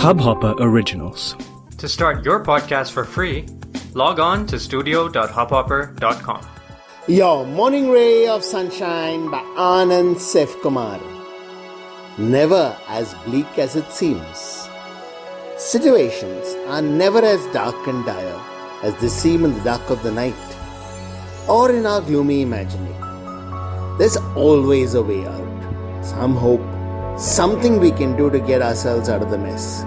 Hubhopper Originals. To start your podcast for free, log on to studio.hubhopper.com. Your morning ray of sunshine by Anand Sef Kumar. Never as bleak as it seems. Situations are never as dark and dire as they seem in the dark of the night or in our gloomy imagining. There's always a way out, some hope, something we can do to get ourselves out of the mess.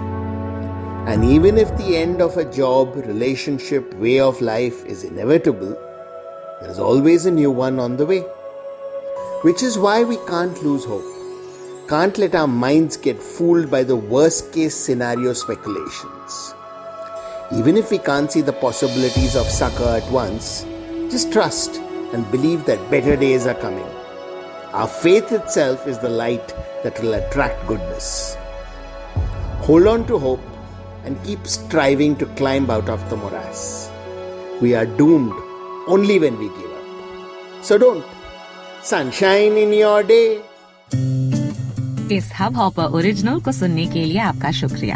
And even if the end of a job, relationship, way of life is inevitable, there's always a new one on the way. Which is why we can't lose hope. Can't let our minds get fooled by the worst case scenario speculations. Even if we can't see the possibilities of succor at once, just trust and believe that better days are coming. Our faith itself is the light that will attract goodness. Hold on to hope and keep striving to climb out of the morass. We are doomed only when we give up. So don't. Sunshine in your day. इस Hubhopper original को सुनने के लिए आपका शुक्रिया